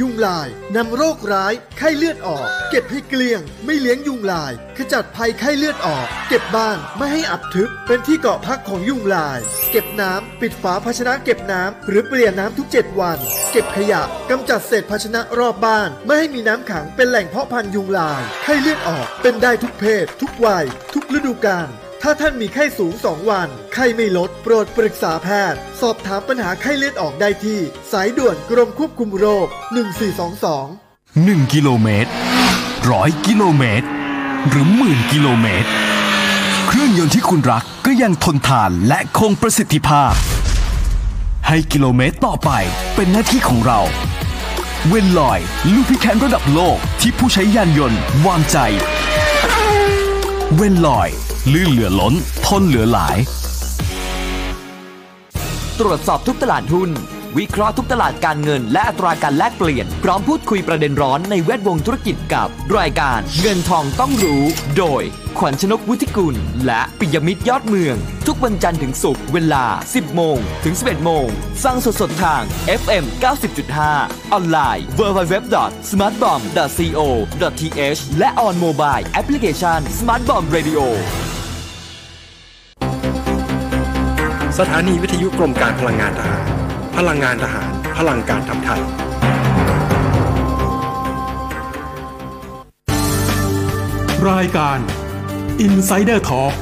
ยุงลายนำโรคร้าย ไข้เลือดออก เก็บให้เกลี้ยง ไม่เลี้ยงยุงลาย ขจัดภัยไข้เลือดออก เก็บบ้านไม่ให้อับทึบ เป็นที่เกาะพักของยุงลาย เก็บน้ำปิดฝาภาชนะเก็บน้ำหรือเปลี่ยนน้ำทุก 7 วัน เก็บขยะกำจัดเศษภาชนะรอบบ้าน ไม่ให้มีน้ำขังเป็นแหล่งเพาะพันธุ์ยุงลาย ไข้เลือดออกเป็นได้ทุกเพศ ทุกวัย ทุกฤดูกาล ถ้าท่านมีไข้สูง 2 วัน ไข้ไม่ลด โปรดปรึกษาแพทย์ สอบถามปัญหาไข้เลือดออกได้ที่ สายด่วนกรมควบคุมโรค 1422 1 กิโลเมตรร้อยกิโลเมตร หรือหมื่นกิโลเมตร เครื่องยนต์ที่คุณรักก็ยังทนทานและคงประสิทธิภาพ ให้กิโลเมตรต่อไปเป็นหน้าที่ของเราเวนลอย ลูพิแคนระดับโลกที่ผู้ใช้ยานยนต์วางใจ เว้นลอย ลื่นเหลือล้น ทนเหลือหลาย ตรวจสอบทุกตลาดหุ้น วิเคราะห์ทุกตลาดการเงิน และอัตราการแลกเปลี่ยน พร้อมพูดคุยประเด็นร้อนในแวดวงธุรกิจกับ รายการเงินทองต้องรู้ โดย ขวัญชนกวุฒิกุล และปิยมิตรยอดเมือง ทุกวันจันทร์ถึงศุกร์เวลา 10 โมง ถึง 11 โมงฟังสดๆทาง FM 90.5 ออนไลน์ www.smartbomb.co.th และ on mobile application Smart Bomb Radio สถานีวิทยุกรมการพลังงานทหาร พลังงานทหาร พลังการทำไทย รายการ Insider Talk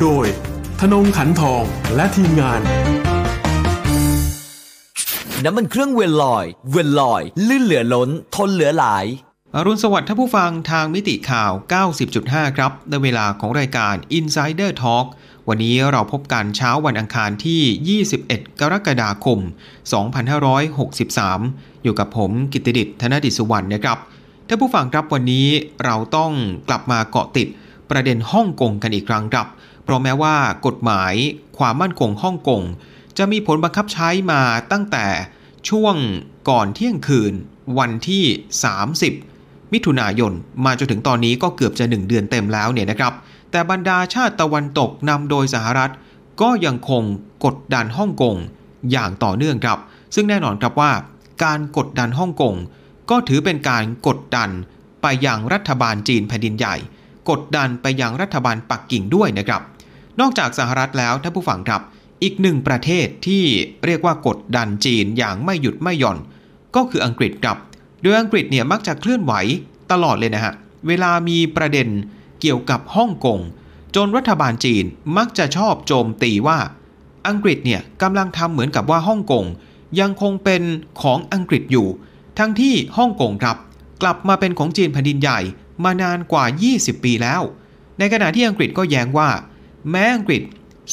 โดยธนงขันทองและทีมงาน น้ำมันเครื่องเวลลอย เวลลอย ลื่นเหลือล้น ทนเหลือหลาย อรุณสวัสดิ์ท่านผู้ฟังทางมิติข่าว 90.5 ครับ ในเวลาของรายการ Insider Talk วันนี้เราพบกันเช้าวันอังคารที่ 21 กรกฎาคม 2563 อยู่กับผมกิตติดิษฐ์ธนดิษสุวรรณนะครับ ท่านผู้ฟังครับวันนี้เราต้องกลับมาเกาะติดประเด็นฮ่องกงกันอีกครั้งครับ เพราะแม้ว่ากฎหมายความมั่นคงฮ่องกงจะมีผลบังคับใช้มาตั้งแต่ช่วงก่อนเที่ยงคืนวันที่ 30 มิถุนายนมาจนถึงตอนนี้ก็เกือบจะ 1 เดือนเต็มแล้วเนี่ยนะครับ แต่บรรดาชาติตะวันตกนำโดยสหรัฐ ก็ยังคงกดดันฮ่องกงอย่างต่อเนื่องครับ ซึ่งแน่นอนครับว่า การกดดันฮ่องกงก็ถือเป็นการกดดันไปยังรัฐบาลจีนแผ่นดินใหญ่ กดดันไปยังรัฐบาลปักกิ่งด้วยนะครับ นอกจากสหรัฐแล้วท่านผู้ฟังครับ อีกหนึ่งประเทศที่เรียกว่ากดดันจีนอย่างไม่หยุดไม่หย่อน ก็คืออังกฤษครับ โดยอังกฤษเนี่ยมักจะเคลื่อนไหวตลอดเลยนะฮะ เวลามีประเด็นเกี่ยวกับฮ่องกงจนรัฐบาลจีนมักจะชอบโจมตีว่า อังกฤษเนี่ยกำลังทำเหมือนกับว่าฮ่องกงยังคงเป็นของอังกฤษอยู่ ทั้งที่ฮ่องกงครับ กลับมาเป็นของจีนแผ่นดินใหญ่มานานกว่า 20 ปีแล้ว ในขณะที่อังกฤษก็แย้งว่า แม้อังกฤษ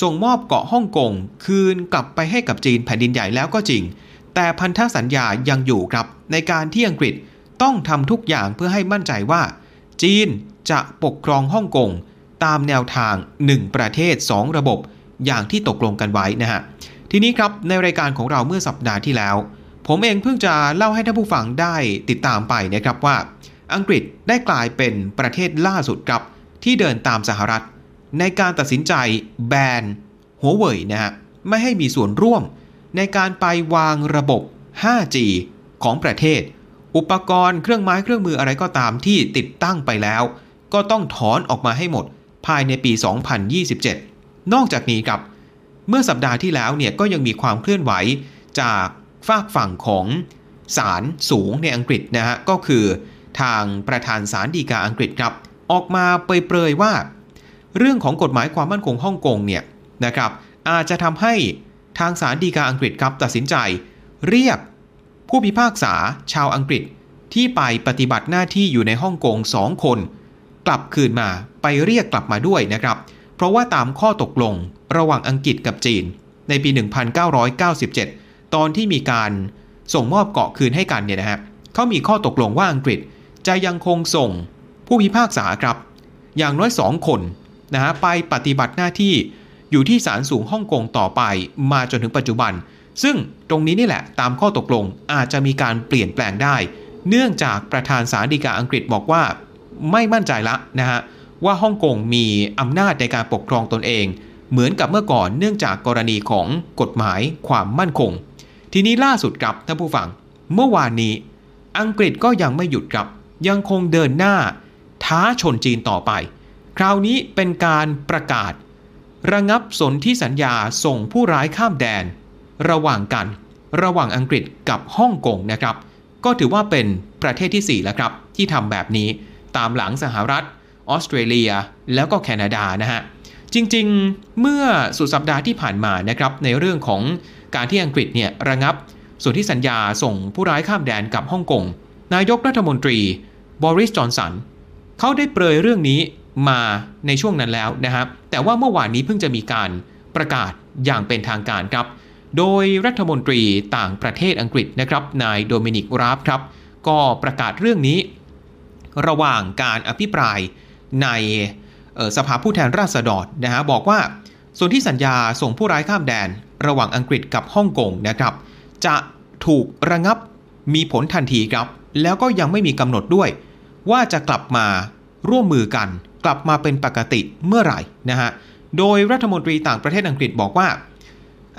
ส่งมอบเกาะฮ่องกงคืนกลับไปให้กับจีนแผ่นดินใหญ่แล้วก็จริง แต่พันธสัญญายังอยู่ครับ ในการที่อังกฤษต้องทำทุกอย่างเพื่อให้มั่นใจว่า จีนจะปกครองฮ่องกงตามแนวทาง 1 ประเทศ 2 ระบบอย่างที่ตกลงกันไว้นะฮะ ทีนี้ครับในรายการของเราเมื่อสัปดาห์ที่แล้ว ผมเองเพิ่งจะเล่าให้ท่านผู้ฟังได้ติดตามไปนะครับว่า อังกฤษได้กลายเป็นประเทศล่าสุดครับที่เดินตามสหรัฐ ในการตัดสินใจแบนหัวเว่ยนะฮะไม่ให้มีส่วนร่วม ในการไปวางระบบ 5G ของประเทศ อุปกรณ์เครื่องไม้เครื่องมืออะไรก็ตามที่ติดตั้งไปแล้ว ก็ต้องถอนออกมาให้หมด ภายในปี 2027 นอกจากนี้ครับเมื่อสัปดาห์ที่แล้วเนี่ยก็ยังมีความเคลื่อนไหวจากฝากฝั่งของศาลสูงในอังกฤษนะฮะก็คือทางประธานศาลฎีกาอังกฤษครับ ออกมาเปรยๆว่า เรื่องของกฎหมายความมั่นคงฮ่องกงเนี่ยนะครับอาจจะทำให้ ทางศาลฎีกาอังกฤษครับตัดสินใจ เรียกผู้พิพากษาชาวอังกฤษที่ไปปฏิบัติหน้าที่อยู่ในฮ่องกงสองคน กลับคืนมาไปเรียกกลับมาด้วยนะครับ เพราะว่าตามข้อตกลงระหว่างอังกฤษกับจีน ในปี 1997 ตอนที่มีการส่งมอบเกาะคืนให้กันเนี่ยนะฮะเขเขามีข้อตกลงว่าอังกฤษจะยังคงส่งผู้พิพากษาครับ อย่างน้อยสองคนนะฮะไปปฏิบัติหน้าที่ อยู่ที่ศาลสูงฮ่องกงต่อไปมาจนถึงปัจจุบัน ซึ่งตรงนี้นี่แหละตามข้อตกลงอาจจะมีการเปลี่ยนแปลงได้ เนื่องจากประธานศาลฎีกาอังกฤษบอกว่า ไม่มั่นใจละนะฮะว่าฮ่องกงมีอำนาจในการปกครองตนเอง เหมือนกับเมื่อก่อนเนื่องจากกรณีของกฎหมายความมั่นคง ทีนี้ล่าสุดครับท่านผู้ฟัง เมื่อวานนี้ อังกฤษก็ยังไม่หยุดครับ ยังคงเดินหน้า ท้าชนจีนต่อไป คราวนี้เป็นการประกาศ ระงับสนธิสัญญาส่งผู้ร้ายข้ามแดน ระหว่างกัน ระหว่างอังกฤษกับฮ่องกงนะครับ ก็ถือว่าเป็นประเทศที่ 4 แล้วครับ ที่ทำแบบนี้ตามหลังสหรัฐ ออสเตรเลีย แล้วก็แคนาดานะฮะ จริงๆ เมื่อสุดสัปดาห์ที่ผ่านมานะครับ ในเรื่องของการที่อังกฤษเนี่ยระงับส่วนที่สัญญาส่งผู้ร้ายข้ามแดนกับฮ่องกง นายกรัฐมนตรีบอริส จอห์นสัน เขาได้เปรยเรื่องนี้ มาในช่วงนั้นแล้วนะครับ แต่ว่าเมื่อวานนี้เพิ่งจะมีการประกาศอย่างเป็นทางการครับ โดยรัฐมนตรีต่างประเทศอังกฤษนะครับ นายโดมินิกราบครับ ก็ประกาศเรื่องนี้ ระหว่างการอภิปรายในสภาผู้แทนราษฎรนะฮะบอกว่าส่วนที่สัญญาส่งผู้ร้ายข้ามแดน ระหว่างอังกฤษกับฮ่องกงนะครับ จะถูกระงับมีผลทันทีครับ แล้วก็ยังไม่มีกำหนดด้วย ว่าจะกลับมาร่วมมือกัน กลับมาเป็นปกติเมื่อไหร่นะฮะ โดยรัฐมนตรีต่างประเทศอังกฤษบอกว่า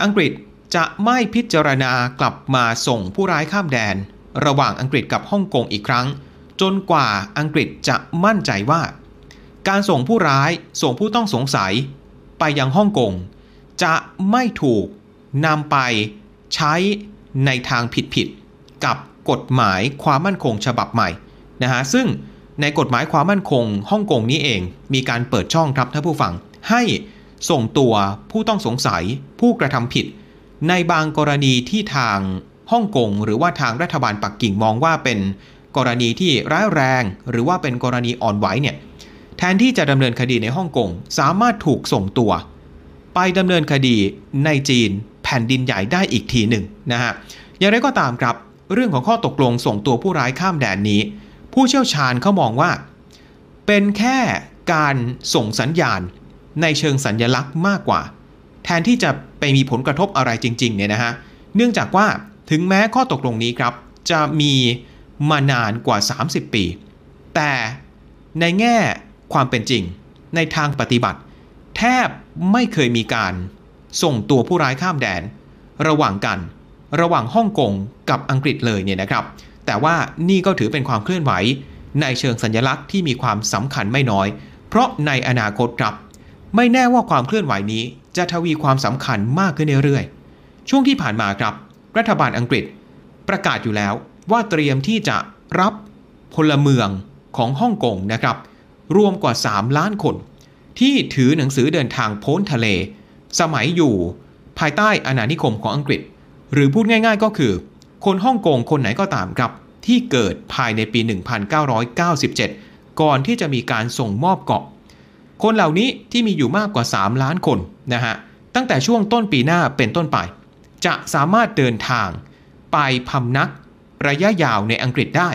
อังกฤษจะไม่พิจารณากลับมาส่งผู้ร้ายข้ามแดน ระหว่างอังกฤษกับฮ่องกงอีกครั้ง จนกว่าอังกฤษจะมั่นใจว่า การส่งผู้ร้ายส่งผู้ต้องสงสัย ไปยังฮ่องกงจะไม่ถูกนำไปใช้ในทางผิดๆกับกฎหมายความมั่นคงฉบับใหม่นะฮะซึ่ง ในกฎหมายความมั่นคงฮ่องกงนี้เอง มีการเปิดช่องครับท่านผู้ฟัง ให้ส่งตัวผู้ต้องสงสัยผู้กระทำผิด ในบางกรณีที่ทางฮ่องกงหรือว่าทางรัฐบาลปักกิ่งมองว่าเป็นกรณีที่ร้ายแรง หรือว่าเป็นกรณีอ่อนไหวเนี่ยแทนที่จะดำเนินคดีในฮ่องกงสามารถถูกส่งตัว ไปดำเนินคดีในจีนแผ่นดินใหญ่ได้อีกทีหนึ่งนะฮะอย่างไรก็ตามครับ เรื่องของข้อตกลงส่งตัวผู้ร้ายข้ามแดนนี้ ผู้เชี่ยวชาญเขามองว่า เป็นแค่การส่งสัญญาณในเชิงสัญญลักษณ์มากกว่า แทนที่จะไปมีผลกระทบอะไรจริงๆเนี่ยนะฮะเนื่องจากว่าถึงแม้ข้อตกลงนี้ครับ จะมีมานานกว่า 30 ปี แต่ในแง่ความเป็นจริงในทางปฏิบัติ แทบไม่เคยมีการส่งตัวผู้ร้ายข้ามแดน ระหว่างกัน ระหว่างฮ่องกงกับอังกฤษเลยเนี่ยนะครับ แต่ว่านี่ก็ถือเป็นความเคลื่อนไหว ในเชิงสัญลักษณ์ที่มีความสำคัญไม่น้อย เพราะในอนาคตครับ ไม่แน่ว่าความเคลื่อนไหวนี้จะทวีความสำคัญมากขึ้นเรื่อยๆ ช่วงที่ผ่านมาครับ รัฐบาลอังกฤษ ประกาศอยู่แล้วว่าเตรียมที่จะรับพลเมืองของฮ่องกงนะครับ รวมกว่า 3 ล้านคน ที่ถือหนังสือเดินทางพ้นทะเล สมัยอยู่ ภายใต้อาณานิคมของอังกฤษ หรือพูดง่าย ๆ ก็คือ คนฮ่องกงคนไหนก็ตามครับที่เกิดภายในปี 1997 ก่อนที่จะมีการส่งมอบเกาะ คนเหล่านี้ที่มีอยู่มากกว่า 3 ล้านคนนะฮะ ตั้งแต่ช่วงต้นปีหน้าเป็นต้นไป จะสามารถเดินทาง ไปพำนัก ระยะยาวในอังกฤษได้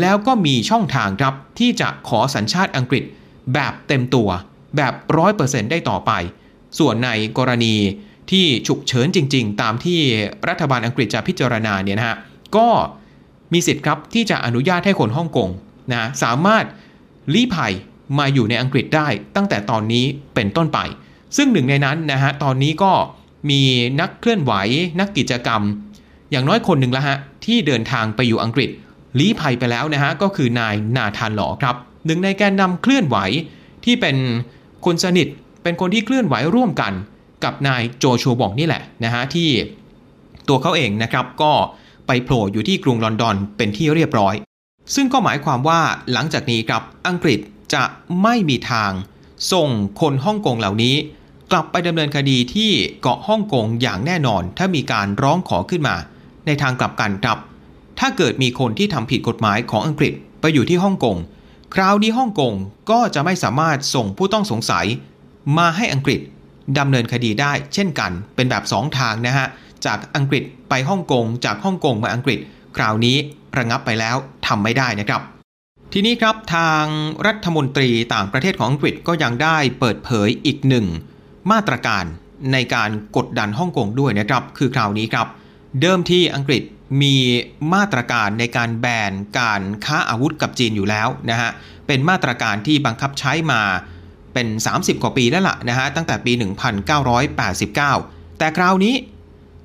แล้วก็มีช่องทางครับที่จะขอสัญชาติอังกฤษแบบเต็มตัว แบบร้อยเปอร์เซ็นต์ได้ต่อไป ส่วนในกรณี ที่ฉุกเฉินจริง ๆ ตามที่รัฐบาลอังกฤษจะพิจารณาเนี่ยนะฮะก็มีสิทธิ์ครับที่จะอนุญาตให้คนฮ่องกงนะสามารถลี้ภัยมาอยู่ในอังกฤษได้ตั้งแต่ตอนนี้เป็นต้นไป ซึ่งหนึ่งในนั้นนะฮะตอนนี้ก็มีนักเคลื่อนไหวนักกิจกรรม อย่างน้อยคนหนึ่งล้วฮะที่เดินทางไปอยู่อังกฤษลี้ภัยไปแล้วนะฮะก็คือนายนาธานหลอครับหนึ่งในแกนนำเคลื่อนไหวที่เป็นคนสนิทเป็นคนที่เคลื่อนไหวร่วมกัน กับนายโจชัวบองนี่แหละนะฮะที่ตัวเขาเองนะครับก็ไปโผล่อยู่ที่กรุงลอนดอนเป็นที่เรียบร้อย ซึ่งก็หมายความว่าหลังจากนี้ครับอังกฤษจะไม่มีทาง ส่งคนฮ่องกงเหล่านี้ กลับไปดำเนินคดีที่เกาะฮ่องกงอย่างแน่นอน ถ้ามีการร้องขอขึ้นมา ในทางกลับกันครับ ถ้าเกิดมีคนที่ทำผิดกฎหมายของอังกฤษไปอยู่ที่ฮ่องกงคราวนี้ฮ่องกงก็จะไม่สามารถส่งผู้ต้องสงสัย มาให้อังกฤษ ดำเนินคดีได้ เช่นกันเป็นแบบ 2 ทางนะฮะจากอังกฤษไปฮ่องกง จากฮ่องกงมาอังกฤษ คราวนี้ระงับไปแล้วทำไม่ได้นะครับ ทีนี้ครับทางรัฐมนตรีต่างประเทศของอังกฤษก็ยังได้เปิดเผยอีกหนึ่งมาตรการในการกดดันฮ่องกงด้วยนะครับ คือคราวนี้ครับ เดิมที่อังกฤษมีมาตรการในการแบนการค้าอาวุธกับจีนอยู่แล้วนะฮะเป็นมาตรการที่บังคับใช้มา เป็น 30 กว่าปีแล้วล่ะนะฮะตั้งแต่ปี 1989 แต่คราวนี้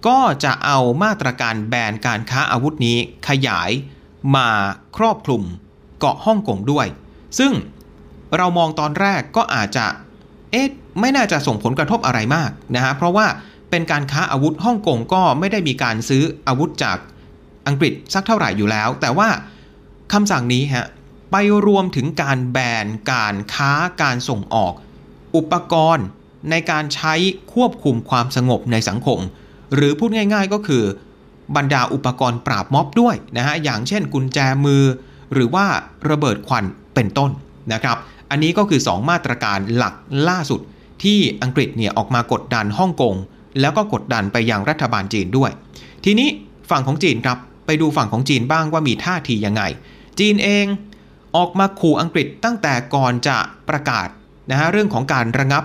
ก็จะเอามาตรการแบนการค้าอาวุธนี้ขยายมาครอบคลุมเกาะฮ่องกงด้วย ซึ่งเรามองตอนแรกก็อาจจะเอ๊ะไม่น่าจะส่งผลกระทบอะไรมากนะฮะเพราะว่าเป็นการค้าอาวุธฮ่องกงก็ไม่ได้มีการซื้ออาวุธจากอังกฤษสักเท่าไหร่อยู่แล้ว แต่ว่าคำสั่งนี้ฮะ ไปรวมถึงการแบนการค้าการส่งออก อุปกรณ์ในการใช้ควบคุมความสงบในสังคม หรือพูดง่าย ๆก็คือบรรดาอุปกรณ์ปราบม็อบด้วยนะฮะอย่างเช่นกุญแจมือ หรือว่าระเบิดควันเป็นต้นนะครับ อันนี้ก็คือ 2 มาตรการหลักล่าสุด ที่อังกฤษเนี่ยออกมากดดันฮ่องกงแล้วก็กดดันไปยังรัฐบาลจีนด้วย ทีนี้ฝั่งของจีนครับไปดูฝั่งของจีนบ้างว่ามีท่าทียังไง จีนเอง ออกมาขู่อังกฤษตั้งแต่ก่อนจะประกาศนะฮะเรื่องของการระงับ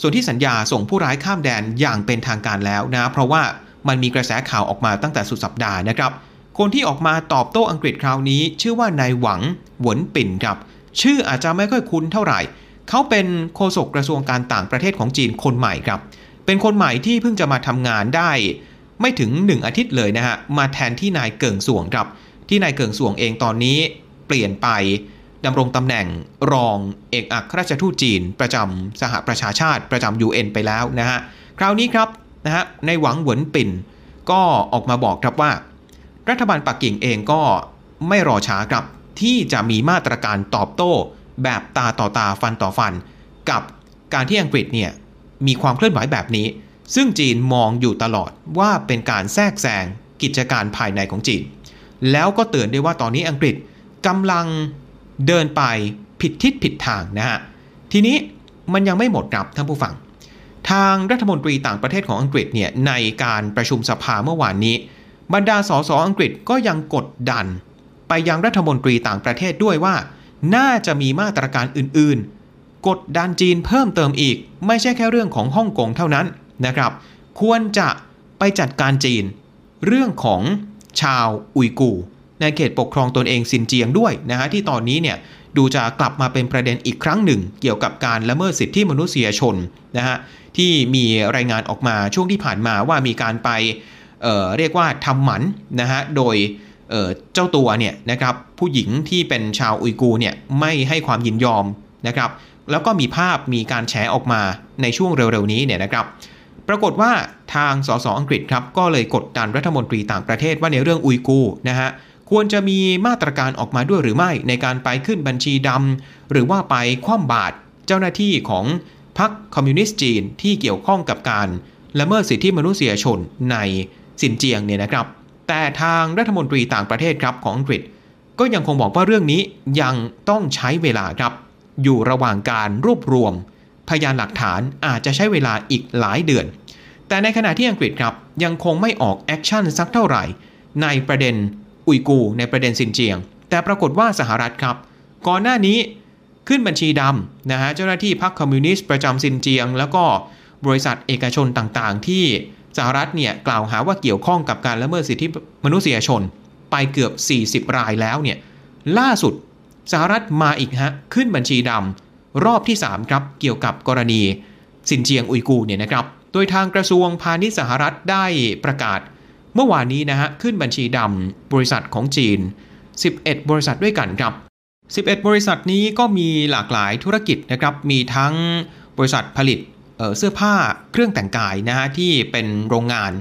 ส่วนที่สัญญาส่งผู้ร้ายข้ามแดนอย่างเป็นทางการแล้วนะเพราะว่ามันมีกระแสข่าวออกมาตั้งแต่สุดสัปดาห์นะครับ คนที่ออกมาตอบโต้อังกฤษคราวนี้ ชื่อว่านายหวังหวนปิ่นครับ ชื่ออาจจะไม่ค่อยคุ้นเท่าไหร่ เขาเป็นโฆษกกระทรวงการต่างประเทศของจีนคนใหม่ครับ เป็นคนใหม่ที่เพิ่งจะมาทำงานได้ ไม่ถึง 1 อาทิตย์เลยนะฮะมาแทนที่นายเกิงสวงครับ ที่นายเกิงสวงเองตอนนี้ ลี่ยนไปดำรงตำแหน่งรองเอกอัครราชทูตจีน ประจำสหประชาชาติประจำ UN ไปแล้วนะฮะ คราวนี้ครับนะฮะในหวังหวนปิ่น ก็ออกมาบอกครับว่า รัฐบาลปักกิ่งเองก็ไม่รอช้าครับที่จะมีมาตรการตอบโต้ แบบตาต่อตาฟันต่อฟัน กับการที่อังกฤษเนี่ยมีความเคลื่อนไหวแบบนี้ ซึ่งจีนมองอยู่ตลอดว่าเป็นการแทรกแซงกิจการภายในของจีน แล้วก็เตือนด้วยว่าตอนนี้อังกฤษ กำลังเดินไปผิดทิศผิดทางนะฮะ ทีนี้มันยังไม่หมดครับท่านผู้ฟัง ทางรัฐมนตรีต่างประเทศของอังกฤษเนี่ยในการประชุมสภาเมื่อวานนี้ บรรดาสสอังกฤษก็ยังกดดัน ไปยังรัฐมนตรีต่างประเทศด้วยว่า น่าจะมีมาตรการอื่นๆ กดดันจีนเพิ่มเติมอีก ไม่ใช่แค่เรื่องของฮ่องกงเท่านั้นนะครับ ควรจะไปจัดการจีน เรื่องของชาวอุยกูร์ ในเขตปกครองตนเองซินเจียงด้วยนะฮะที่ตอนนี้เนี่ยดูจะกลับมาเป็นประเด็นอีกครั้งหนึ่ง เกี่ยวกับการละเมิดสิทธิมนุษยชนนะฮะที่มีรายงานออกมาช่วงที่ผ่านมาว่ามีการไปเเรียกว่าทำหมันนะฮะโดยเเจ้าตัวเนี่ยนะครับผู้หญิงที่เป็นชาวอุยกูเนี่ยไม่ให้ความยินยอมนะครับแล้วก็มีภาพมีการแฉออกมาในช่วงเร็วๆนี้เนี่ยนะครับ ปรากฏว่าทางสสอังกฤษครับก็เลยกดดันรัฐมนตรีต่างประเทศว่าในเรื่องอุยกูนะฮะ ควรจะมีมาตรการออกมาด้วยหรือไม่ในการไปขึ้นบัญชีดำหรือว่าไปคว่ำบาตรเจ้าหน้าที่ของพรรคคอมมิวนิสต์จีนที่เกี่ยวข้องกับการละเมิดสิทธิมนุษยชนในซินเจียงเนี่ยนะครับ แต่ทางรัฐมนตรีต่างประเทศครับของอังกฤษ ก็ยังคงบอกว่าเรื่องนี้ยังต้องใช้เวลาครับ อยู่ระหว่างการรวบรวม พยานหลักฐานอาจจะใช้เวลาอีกหลายเดือน แต่ในขณะที่อังกฤษครับยังคงไม่ออก action สักเท่าไหร่ ในประเด็น อุยกูร์ในประเด็นซินเจียง แต่ปรากฏว่าสหรัฐครับ ก่อนหน้านี้ขึ้นบัญชีดำนะฮะเจ้าหน้าที่พรรคคอมมิวนิสต์ประจำซินเจียง แล้วก็บริษัทเอกชนต่างๆ ที่สหรัฐเนี่ยกล่าวหาว่าเกี่ยวข้องกับการละเมิดสิทธิมนุษยชนไปเกือบ 40 รายแล้วเนี่ยล่าสุดสหรัฐมาอีกฮะขึ้นบัญชีดำรอบที่ 3 ครับ เกี่ยวกับกรณีสินเจียงอุยกูเนี่ยนะครับ โดยทางกระทรวงพาณิชย์สหรัฐได้ประกาศ เมื่อวานนี้นะฮะขึ้นบัญชีดำบริษัทของจีน 11 บริษัทด้วยกันครับ 11 บริษัทนี้ก็มีหลากหลายธุรกิจนะครับ มีทั้งบริษัทผลิตเเสื้อผ้าเครื่องแต่งกายนะฮะที่เป็นโรงงาน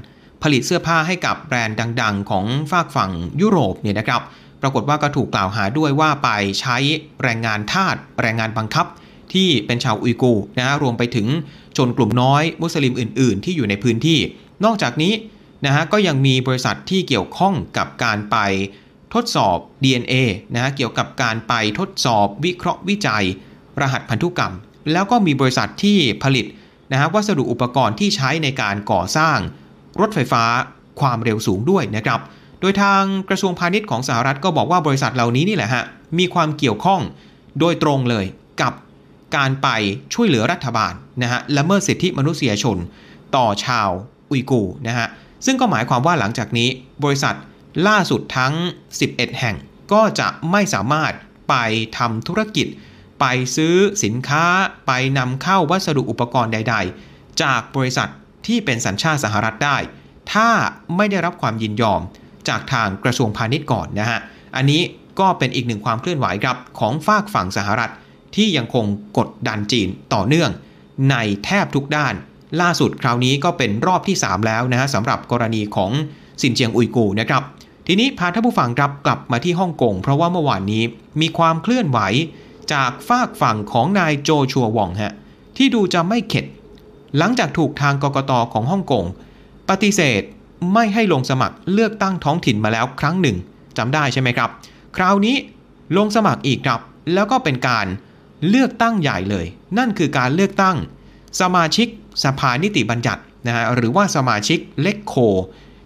ผลิตเสื้อผ้าให้กับแบรนด์ดัง ๆ ของฝากฝั่งยุโรปเนี่ยนะครับ ปรากฏว่าก็ถูกกล่าวหาด้วยว่าไปใช้แรงงานทาสแรงงานบังคับ ที่เป็นชาวอุยกูนะฮะรวมไปถึงชนกลุ่มน้อยมุสลิมอื่น ๆ ที่อยู่ในพื้นที่ นอกจากนี้ นะฮะก็ยังมีบริษัทที่เกี่ยวข้องกับการไปทดสอบ DNA นะฮะเกี่ยวกับการไปทดสอบวิเคราะห์วิจัย รหัสพันธุกรรม แล้วก็มีบริษัทที่ผลิตนะฮะวัสดุอุปกรณ์ที่ใช้ในการก่อสร้าง รถไฟฟ้าความเร็วสูงด้วยนะครับ โดยทางกระทรวงพาณิชย์ของสหรัฐก็บอกว่าบริษัทเหล่านี้นี่แหละฮะมีความเกี่ยวข้องโดยตรงเลยกับการไปช่วยเหลือรัฐบาลนะฮะละเมิดสิทธิมนุษยชน ต่อชาวอุยกูนะฮะ ซึ่งก็หมายความว่าหลังจากนี้ บริษัทล่าสุดทั้ง 11 แห่งก็จะไม่สามารถไปทำธุรกิจ ไปซื้อสินค้า ไปนำเข้าวัสดุอุปกรณ์ใด ๆ จากบริษัทที่เป็นสัญชาติสหรัฐได้ ถ้าไม่ได้รับความยินยอมจากทางกระทรวงพาณิชย์ก่อนนะฮะ อันนี้ก็เป็นอีกหนึ่งความเคลื่อนไหวครับของฝากฝั่งสหรัฐที่ยังคงกดดันจีนต่อเนื่องในแทบทุกด้าน ล่าสุดคราวนี้ก็เป็นรอบที่ 3 แล้วนะฮะสำหรับกรณีของซินเจียงอุยกูนะครับทีนี้พาท่านผู้ฟังครับกลับมาที่ฮ่องกง เพราะว่าเมื่อวานนี้มีความเคลื่อนไหวจากฝากฝั่งของนายโจชัววองฮะที่ดูจะไม่เข็ด หลังจากถูกทางกกตของฮ่องกงปฏิเสธไม่ให้ลงสมัครเลือกตั้งท้องถิ่นมาแล้วครั้งหนึ่งจำได้ใช่ไหมครับ คราวนี้ลงสมัครอีกครับ แล้วก็เป็นการเลือกตั้งใหญ่เลย นั่นคือการเลือกตั้ง สมาชิก สภานิติบัญญัตินะฮะหรือว่าสมาชิก LegCo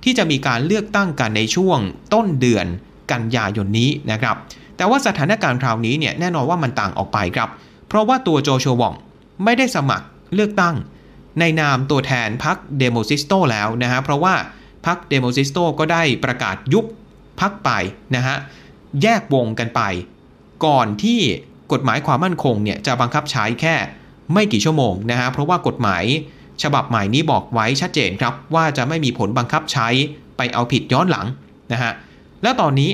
ที่จะมีการเลือกตั้งกันในช่วงต้นเดือนกันยายนนี้นะครับแต่ว่าสถานการณ์คราวนี้เนี่ยแน่นอนว่ามันต่างออกไปครับ เพราะว่าตัวโจชัว หว่องไม่ได้สมัครเลือกตั้ง ในนามตัวแทนพรรคเดโมซิสโตแล้วนะฮะเพราะว่าพรรคเดโมซิสโตก็ได้ประกาศยุบพรรคไปนะฮะแยกวงกันไป ก่อนที่กฎหมายความมั่นคงเนี่ยจะบังคับใช้แค่ ไม่กี่ชั่วโมงนะฮะเพราะว่ากฎหมาย ฉบับใหม่นี้บอกไว้ชัดเจนครับ ว่าจะไม่มีผลบังคับใช้ไปเอาผิดย้อนหลังนะฮะแล้วตอนนี้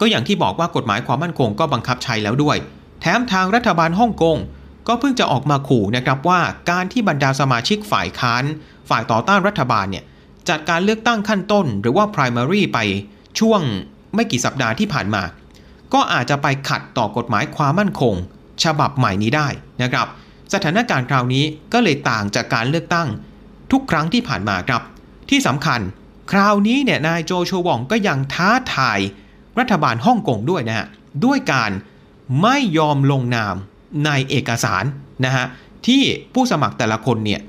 ก็อย่างที่บอกว่ากฎหมายความมั่นคงก็บังคับใช้แล้วด้วย แถมทางรัฐบาลฮ่องกงก็เพิ่งจะออกมาขู่นะครับว่าการที่บรรดาสมาชิกฝ่ายค้าน ฝ่ายต่อต้านรัฐบาลเนี่ยจัดการเลือกตั้งขั้นต้น หรือว่า primary ไปช่วงไม่กี่สัปดาห์ที่ผ่านมา ก็อาจจะไปขัดต่อกฎหมายความมั่นคง ฉบับใหม่นี้ได้นะครับ สถานการณ์คราวนี้ก็เลยต่างจากการเลือกตั้ง ทุกครั้งที่ผ่านมาครับ ที่สำคัญ คราวนี้เนี่ยนายโจโชวองก็ยังท้าทาย รัฐบาลฮ่องกงด้วยนะฮะด้วยการไม่ยอมลงนามในเอกสารนะฮะที่ผู้สมัครแต่ละคนเนี่ย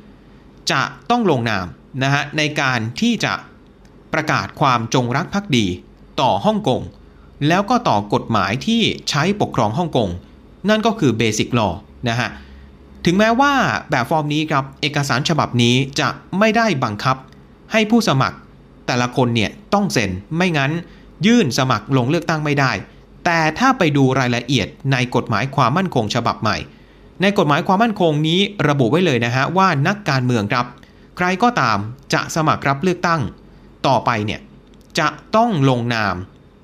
จะต้องลงนามนะฮะในการที่จะประกาศความจงรักภักดีต่อฮ่องกงแล้วก็ต่อกฎหมายที่ใช้ปกครองฮ่องกงนั่นก็คือ Basic Law นะฮะ ถึงแม้ว่าแบบฟอร์มนี้ครับเอกสารฉบับนี้จะไม่ได้บังคับ ให้ผู้สมัคร แต่ละคนเนี่ยต้องเซ็นไม่งั้น ยื่นสมัครลงเลือกตั้งไม่ได้ แต่ถ้าไปดูรายละเอียดในกฎหมายความมั่นคงฉบับใหม่ ในกฎหมายความมั่นคงนี้ระบุไว้เลยนะฮะว่านักการเมืองครับ ใครก็ตามจะสมัครรับเลือกตั้ง ต่อไปเนี่ยจะต้องลงนาม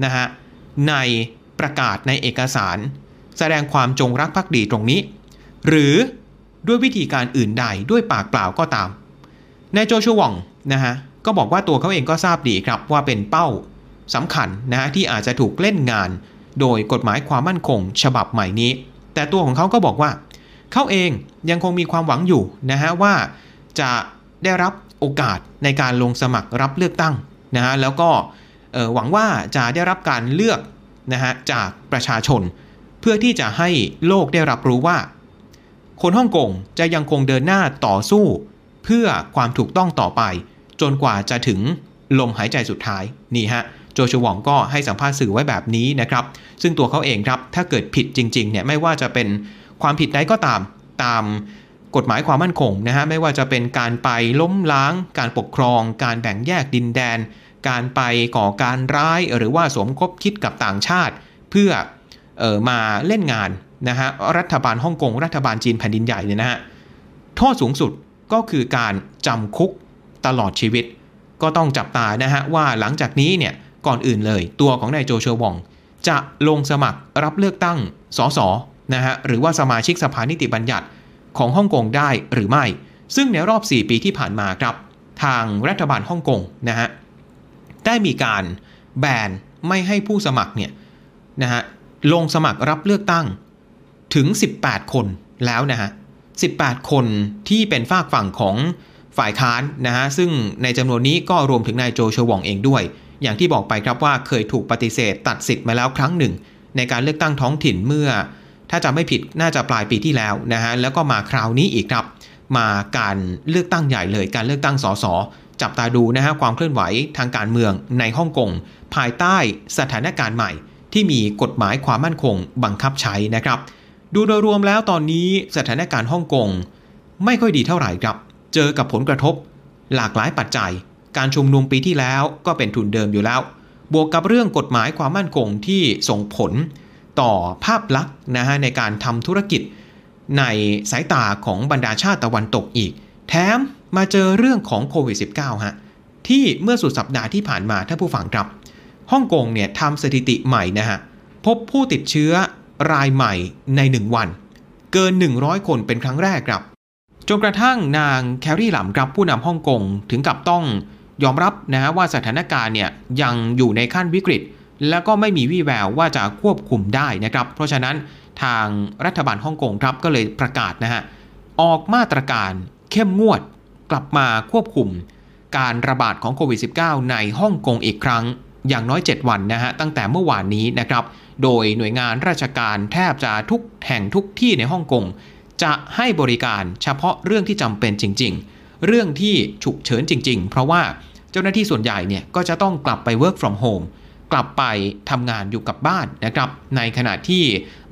นะฮะในประกาศในเอกสาร แสดงความจงรักภักดีตรงนี้ หรือ ด้วยวิธีการอื่นใดด้วยปากเปล่าก็ตามนายโจชัววองนะฮะก็บอกว่าตัวเขาเองก็ทราบดีครับว่าเป็นเป้าสำคัญนะฮะที่อาจจะถูกเล่นงาน โดยกฎหมายความมั่นคง ฉบับใหม่นี้ แต่ตัวของเขาก็บอกว่าเขาเองยังคงมีความหวังอยู่นะฮะว่าจะได้รับโอกาสในการลงสมัครรับเลือกตั้งนะฮะแล้วก็หวังว่าจะได้รับการเลือกนะฮะจากประชาชน เพื่อที่จะให้โลกได้รับรู้ว่า คนฮ่องกงจะยังคงเดินหน้าต่อสู้ เพื่อความถูกต้องต่อไป จนกว่าจะถึงลมหายใจสุดท้ายนี่ฮะโจชวองก็ให้สัมภาษณ์สื่อไว้แบบนี้นะครับ ซึ่งตัวเขาเองครับ ถ้าเกิดผิดจริงๆเนี่ยไม่ว่าจะเป็นความผิดใดก็ตามตามกฎหมายความมั่นคงนะฮะไม่ว่าจะเป็นการไปล้มล้าง การปกครอง การแบ่งแยกดินแดน การไปก่อการร้ายหรือว่าสมคบคิดกับต่างชาติ เพื่อออมาเล่นงาน นะฮะรัฐบาลฮ่องกงรัฐบาลจีนแผ่นดินใหญ่เนี่ยนะฮะโทษสูงสุดก็คือการจำคุกตลอดชีวิต ก็ต้องจับตานะฮะว่าหลังจากนี้เนี่ยก่อนอื่นเลยตัวของนายโจเชวอง จะลงสมัครรับเลือกตั้งสสนะฮะหรือว่าสมาชิกสภานิติบัญญัติของฮ่องกงได้หรือไม่ ซึ่งในรอบ 4 ปีที่ผ่านมาครับ ทางรัฐบาลฮ่องกงนะฮะได้มีการแบนไม่ให้ผู้สมัครเนี่ยนะฮะลงสมัครรับเลือกตั้ง ถึง 18 คนแล้วนะฮะ 18 คนที่เป็นฝากฝั่งของฝ่ายค้านนะฮะ ซึ่งในจำนวนนี้ก็รวมถึงนายโจชวองเองด้วย อย่างที่บอกไปครับว่าเคยถูกปฏิเสธตัดสิทธิ์มาแล้วครั้งหนึ่ง ในการเลือกตั้งท้องถิ่นเมื่อ ถ้าจะไม่ผิดน่าจะปลายปีที่แล้วนะฮะ แล้วก็มาคราวนี้อีกครับ มาการเลือกตั้งใหญ่เลยการเลือกตั้งสสจับตาดูนะฮะความเคลื่อนไหวทางการเมืองในฮ่องกงภายใต้สถานการณ์ใหม่ ที่มีกฎหมายความมั่นคงบังคับใช้นะครับ ดูโดยรวมแล้วตอนนี้สถานการณ์ฮ่องกงไม่ค่อยดีเท่าไหร่ครับ เจอกับผลกระทบ หลากหลายปัจจัย การชุมนุมปีที่แล้วก็เป็นทุนเดิมอยู่แล้ว บวกกับเรื่องกฎหมายความมั่นคงที่ส่งผล ต่อภาพลักษณ์นะฮะในการทำธุรกิจ ในสายตาของบรรดาชาติตะวันตกอีก แถมมาเจอเรื่องของโควิด -19 ฮะที่เมื่อสุดสัปดาห์ที่ผ่านมาท่านผู้ฟังครับฮ่องกงเนี่ยทำสถิติใหม่นะฮะพบผู้ติดเชื้อ รายใหม่ใน 1 วัน เกิน 100 คนเป็นครั้งแรกครับ จนกระทั่งนางแคร์รี่หลำครับผู้นำฮ่องกงถึงกับต้องยอมรับนะว่าสถานการณ์เนี่ยยังอยู่ในขั้นวิกฤต แล้วก็ไม่มีวี่แววว่าจะควบคุมได้นะครับ เพราะฉะนั้นทางรัฐบาลฮ่องกงครับก็เลยประกาศนะฮะออกมาตรการเข้มงวดกลับมาควบคุม การระบาดของโควิด -19 ในฮ่องกงอีกครั้ง อย่างน้อย 7 วันนะฮะตั้งแต่เมื่อวานนี้นะครับ โดยหน่วยงานราชการแทบจะทุกแห่งทุกที่ในฮ่องกงจะให้บริการเฉพาะเรื่องที่จำเป็นจริง ๆ เรื่องที่ฉุกเฉินจริง ๆ เพราะว่าเจ้าหน้าที่ส่วนใหญ่เนี่ยก็จะต้องกลับไป work from home กลับไปทำงานอยู่กับบ้านนะครับ ในขณะที่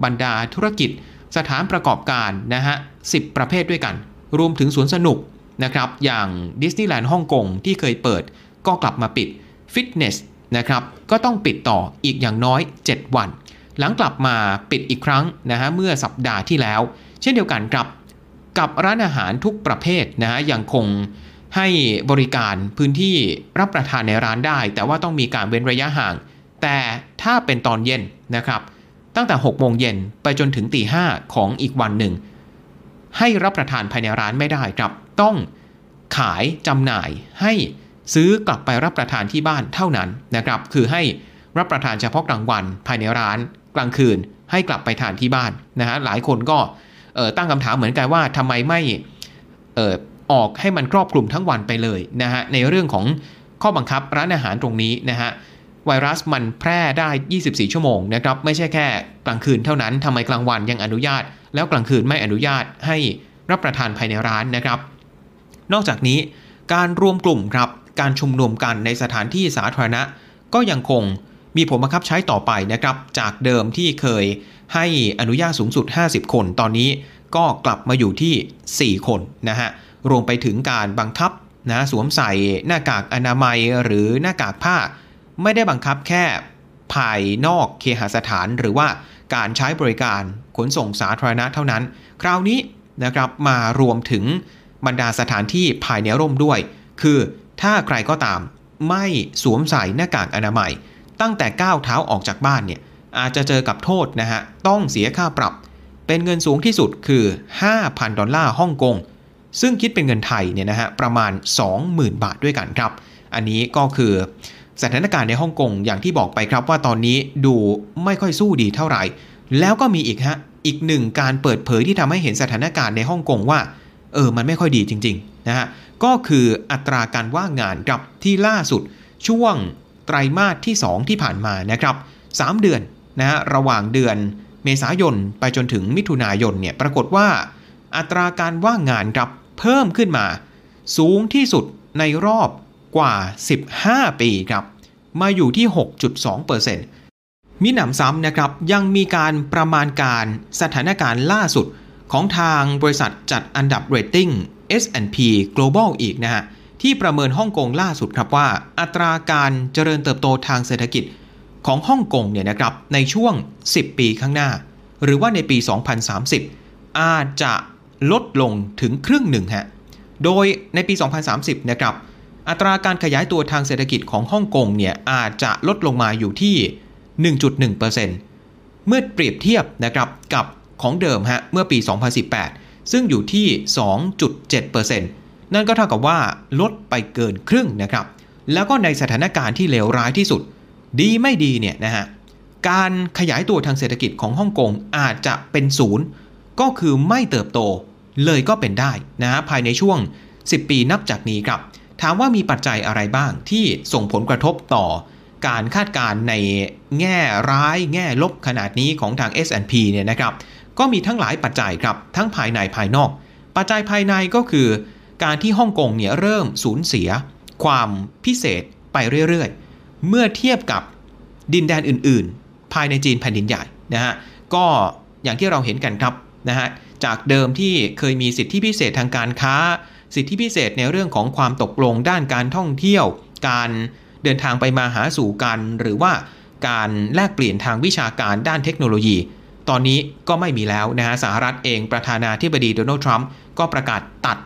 บรรดาธุรกิจ สถานประกอบการนะฮะสิประเภทด้วยกัน รวมถึงสวนสนุกนะครับ อย่างดิสนีย์แลนด์ฮ่องกงที่เคยเปิดก็กลับมาปิด ฟิตเนส นะครับก็ต้องปิดต่ออีกอย่างน้อย 7 วัน หลังกลับมาปิดอีกครั้งนะฮะเมื่อสัปดาห์ที่แล้ว เช่นเดียวกันครับกับร้านอาหารทุกประเภทนะฮะยังคงให้บริการพื้นที่รับประทานในร้านได้ แต่ว่าต้องมีการเว้นระยะห่าง แต่ถ้าเป็นตอนเย็นนะครับ ตั้งแต่ 6 โมงเย็นไปจนถึงตีห้าของอีกวันหนึ่ง ให้รับประทานภายในร้านไม่ได้ครับ ต้องขายจำหน่ายให้ ซื้อกลับไปรับประทานที่บ้านเท่านั้นนะครับคือให้รับประทานเฉพาะกลางวันภายในร้านกลางคืนให้กลับไปทานที่บ้านนะฮะหลายคนก็ตั้งคำถามเหมือนกันว่าทำไมไม่ออออกให้มันครอบคลุมทั้งวันไปเลยนะฮะในเรื่องของข้อบังคับร้านอาหารตรงนี้นะฮะไวรัสมันแพร่ได้ 24 ชั่วโมงนะครับไม่ใช่แค่กลางคืนเท่านั้นทำไมกลางวันยังอนุญาต แล้วกลางคืนไม่อนุญาตให้รับประทานภายในร้านนะครับ นอกจากนี้การรวมกลุ่มครับ การชุมนุมกันในสถานที่สาธารณะ ก็ยังคงมีผลบังคับใช้ต่อไปนะครับ จากเดิมที่เคยให้อนุญาตสูงสุด 50 คนตอนนี้ก็กลับมาอยู่ที่ 4 คนนะฮะรวมไปถึงการบังคับนะสวมใส่หน้ากากอนามัยหรือหน้ากากผ้า ไม่ได้บังคับแค่ภายนอกเคหสถานหรือว่าการใช้บริการขนส่งสาธารณะเท่านั้น คราวนี้นะครับมารวมถึงบรรดาสถานที่ภายในร่มด้วย คือ ถ้าใครก็ตาม ไม่สวมใส่หน้ากากอนามัย ตั้งแต่ก้าวเท้าออกจากบ้านเนี่ยอาจจะเจอกับโทษนะฮะ ต้องเสียค่าปรับ เป็นเงินสูงที่สุดคือ 5,000 ดอลลาร์ฮ่องกง ซึ่งคิดเป็นเงินไทยเนี่ยนะฮะประมาณ 20,000 บาทด้วยกันครับ อันนี้ก็คือสถานการณ์ในฮ่องกงอย่างที่บอกไปครับว่าตอนนี้ดูไม่ค่อยสู้ดีเท่าไหร่ แล้วก็มีอีกฮะอีกหนึ่งการเปิดเผยที่ทำให้เห็นสถานการณ์ในฮ่องกงว่าเออมันไม่ค่อยดีจริงๆนะฮะ ก็คืออัตราการว่างงานกับที่ล่าสุดช่วงไตรมาสที่ 2 ที่ผ่านมานะครับ 3 เดือนนะฮะระหว่างเดือนเมษายนไปจนถึงมิถุนายนเนี่ยปรากฏว่า อัตราการว่างงานครับเพิ่มขึ้นมา สูงที่สุดในรอบกว่า 15 ปีครับ มาอยู่ที่ 6.2%มีหนำซ้ำนะครับยังมีการประมาณการสถานการณ์ล่าสุดของทางบริษัทจัดอันดับเรตติ้ง S&P Global อีกนะฮะที่ประเมินฮ่องกงล่าสุดครับว่า อัตราการเจริญเติบโตทางเศรษฐกิจของฮ่องกงเนี่ยนะครับในช่วง 10 ปีข้างหน้า หรือว่าในปี 2030 อาจจะลดลงถึงครึ่งหนึ่งฮะโดยในปี 2030 นะครับ อัตราการขยายตัวทางเศรษฐกิจของฮ่องกงเนี่ยอาจจะลดลงมาอยู่ที่ 1.1%เมื่อเปรียบเทียบนะครับกับของเดิมฮะเมื่อปี 2018 ซึ่งอยู่ที่ 2.7%นั่นก็เท่ากับว่าลดไปเกินครึ่งนะครับ แล้วก็ในสถานการณ์ที่เลวร้ายที่สุด ดีไม่ดีเนี่ยนะฮะ การขยายตัวทางเศรษฐกิจของฮ่องกงอาจจะเป็นศูนย์ก็คือไม่เติบโตเลยก็เป็นได้นะฮะภายในช่วง 10 ปีนับจากนี้ครับ ถามว่ามีปัจจัยอะไรบ้างที่ส่งผลกระทบต่อการคาดการณ์ในแง่ร้ายแง่ลบขนาดนี้ของทาง S&P เนี่ยนะครับ ก็มีทั้งหลายปัจจัยครับทั้งภายในภายนอก ปัจจัยภายในก็คือ การที่ฮ่องกงเนี่ยเริ่มสูญเสีย ความพิเศษไปเรื่อยๆ เมื่อเทียบกับดินแดนอื่นๆ ภายในจีนแผ่นดินใหญ่นะฮะก็อย่างที่เราเห็นกันครับนะฮะจากเดิมที่เคยมีสิทธิพิเศษทางการค้า สิทธิพิเศษในเรื่องของความตกลงด้านการท่องเที่ยว การเดินทางไปมาหาสู่กัน หรือว่าการแลกเปลี่ยนทางวิชาการด้านเทคโนโลยี ตอนนี้ก็ไม่มีแล้วนะฮะสหรัฐเองประธานาธิบดีโดนัลด์ทรัมป์ก็ประกาศตัด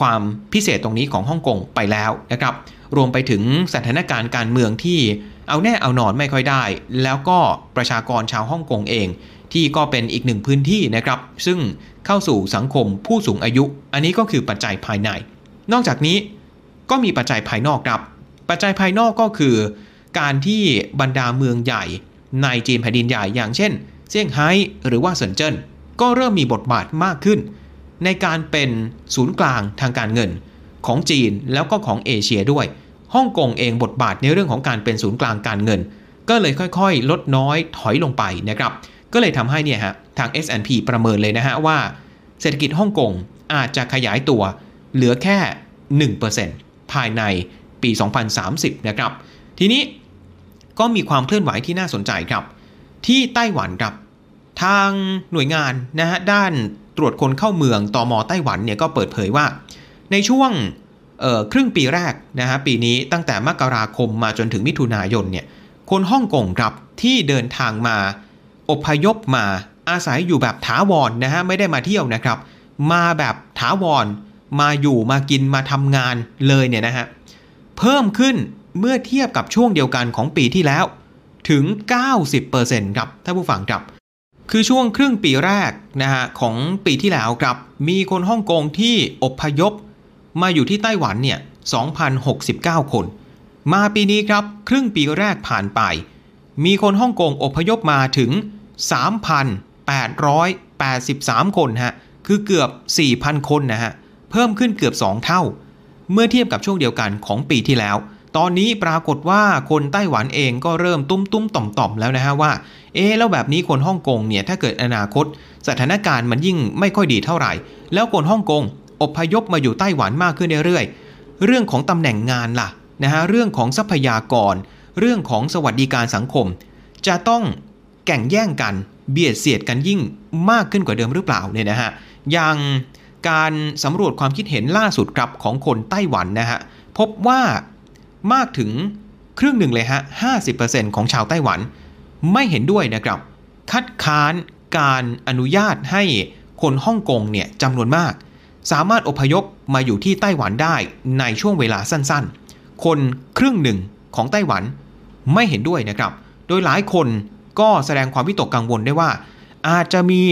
ความพิเศษตรงนี้ของฮ่องกงไปแล้วนะครับ รวมไปถึงสถานการณ์การเมืองที่เอาแน่เอานอนไม่ค่อยได้ แล้วก็ประชากรชาวฮ่องกงเอง ที่ก็เป็นอีกหนึ่งพื้นที่นะครับ ซึ่งเข้าสู่สังคมผู้สูงอายุ อันนี้ก็คือปัจจัยภายใน นอกจากนี้ก็มีปัจจัยภายนอกครับ ปัจจัยภายนอกก็คือ การที่บรรดาเมืองใหญ่ในจีนแผ่นดินใหญ่อย่างเช่น เซี่ยงไฮ้หรือว่าเซินเจิ้นก็เริ่มมีบทบาทมากขึ้น ในการเป็นศูนย์กลางทางการเงิน ของจีนแล้วก็ของเอเชียด้วยฮ่องกงเองบทบาทในเรื่องของการเป็นศูนย์กลางการเงิน ก็เลยค่อยๆ ลดน้อยถอยลงไปนะครับ ก็เลยทำให้เนี่ยฮะทาง S&P ประเมินเลยนะฮะว่า เศรษฐกิจฮ่องกงอาจจะขยายตัว เหลือแค่ 1%ภายในปี 2030 นะครับ ทีนี้ก็มีความเคลื่อนไหวที่น่าสนใจครับ ที่ไต้หวันครับ ทางหน่วยงานนะฮะด้านตรวจคนเข้าเมืองตอมอไต้หวันเนี่ยก็เปิดเผยว่า ในช่วงครึ่งปีแรกนะฮะปีนี้ตั้งแต่มกราคมมาจนถึงมิถุนายนเนี่ยคนฮ่องกงครับที่เดินทางมา อพยพมาอาศัยอยู่แบบถาวรนนะฮะไม่ได้มาเที่ยวนะครับ มาแบบถาวร มาอยู่มากินมาทำงานเลยเนี่ยนะฮะเพิ่มขึ้นเมื่อเทียบกับช่วงเดียวกันของปีที่แล้ว ถึง 90%ครับท่านผู้ฟังครับ คือช่วงครึ่งปีแรกนะฮะของปีที่แล้วครับมีคนฮ่องกงที่อพยพ มาอยู่ที่ไต้หวันเนี่ย2,069 คน มาปีนี้ครับครึ่งปีแรกผ่านไป มีคนฮ่องกงอพยพมาถึง 3,883 คนฮะคือเกือบ 4,000 คนนะฮะเพิ่มขึ้นเกือบ 2 เท่า เมื่อเทียบกับช่วงเดียวกันของปีที่แล้ว ตอนนี้ปรากฏว่าคนไต้หวันเองก็เริ่มตุ้มตุ้มต่อมต่อมแล้วนะฮะว่า เอ๊แล้วแบบนี้คนฮ่องกงเนี่ยถ้าเกิดอนาคต สถานการณ์มันยิ่งไม่ค่อยดีเท่าไหร่ แล้วคนฮ่องกงอพยพมาอยู่ไต้หวันมากขึ้นเรื่อยๆ เรื่องของตำแหน่งงานล่ะนะฮะเรื่องของทรัพยากร เรื่องของสวัสดิการสังคม จะต้องแข่งแย่งกันเบียดเสียดกันยิ่งมากขึ้นกว่าเดิมหรือเปล่าเนี่ยนะฮะอย่างการสำรวจความคิดเห็นล่าสุดครับของคนไต้หวันนะฮะพบว่า มากถึงครึ่งหนึ่งเลยฮะ 50%ของชาวไต้หวัน ไม่เห็นด้วยนะครับ คัดค้านการอนุญาตให้คนฮ่องกงเนี่ยจำนวนมาก สามารถอพยพมาอยู่ที่ไต้หวันได้ในช่วงเวลาสั้นๆ คนครึ่งหนึ่งของไต้หวันไม่เห็นด้วยนะครับ โดยหลายคนก็แสดงความวิตกกังวลได้ว่า อาจจะมี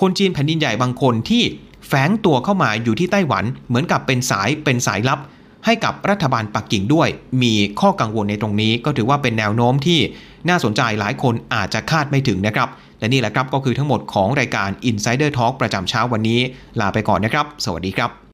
คนจีนแผ่นดินใหญ่บางคนที่แฝงตัวเข้ามาอยู่ที่ไต้หวัน เหมือนกับเป็นสายเป็นสายลับ ให้กับรัฐบาลปักกิ่งด้วย มีข้อกังวลในตรงนี้ก็ถือว่าเป็นแนวโน้มที่น่าสนใจหลายคนอาจจะคาดไม่ถึงนะครับ และนี่แหละครับก็คือทั้งหมดของรายการ Insider Talk ประจำเช้าวันนี้ ลาไปก่อนนะครับ สวัสดีครับ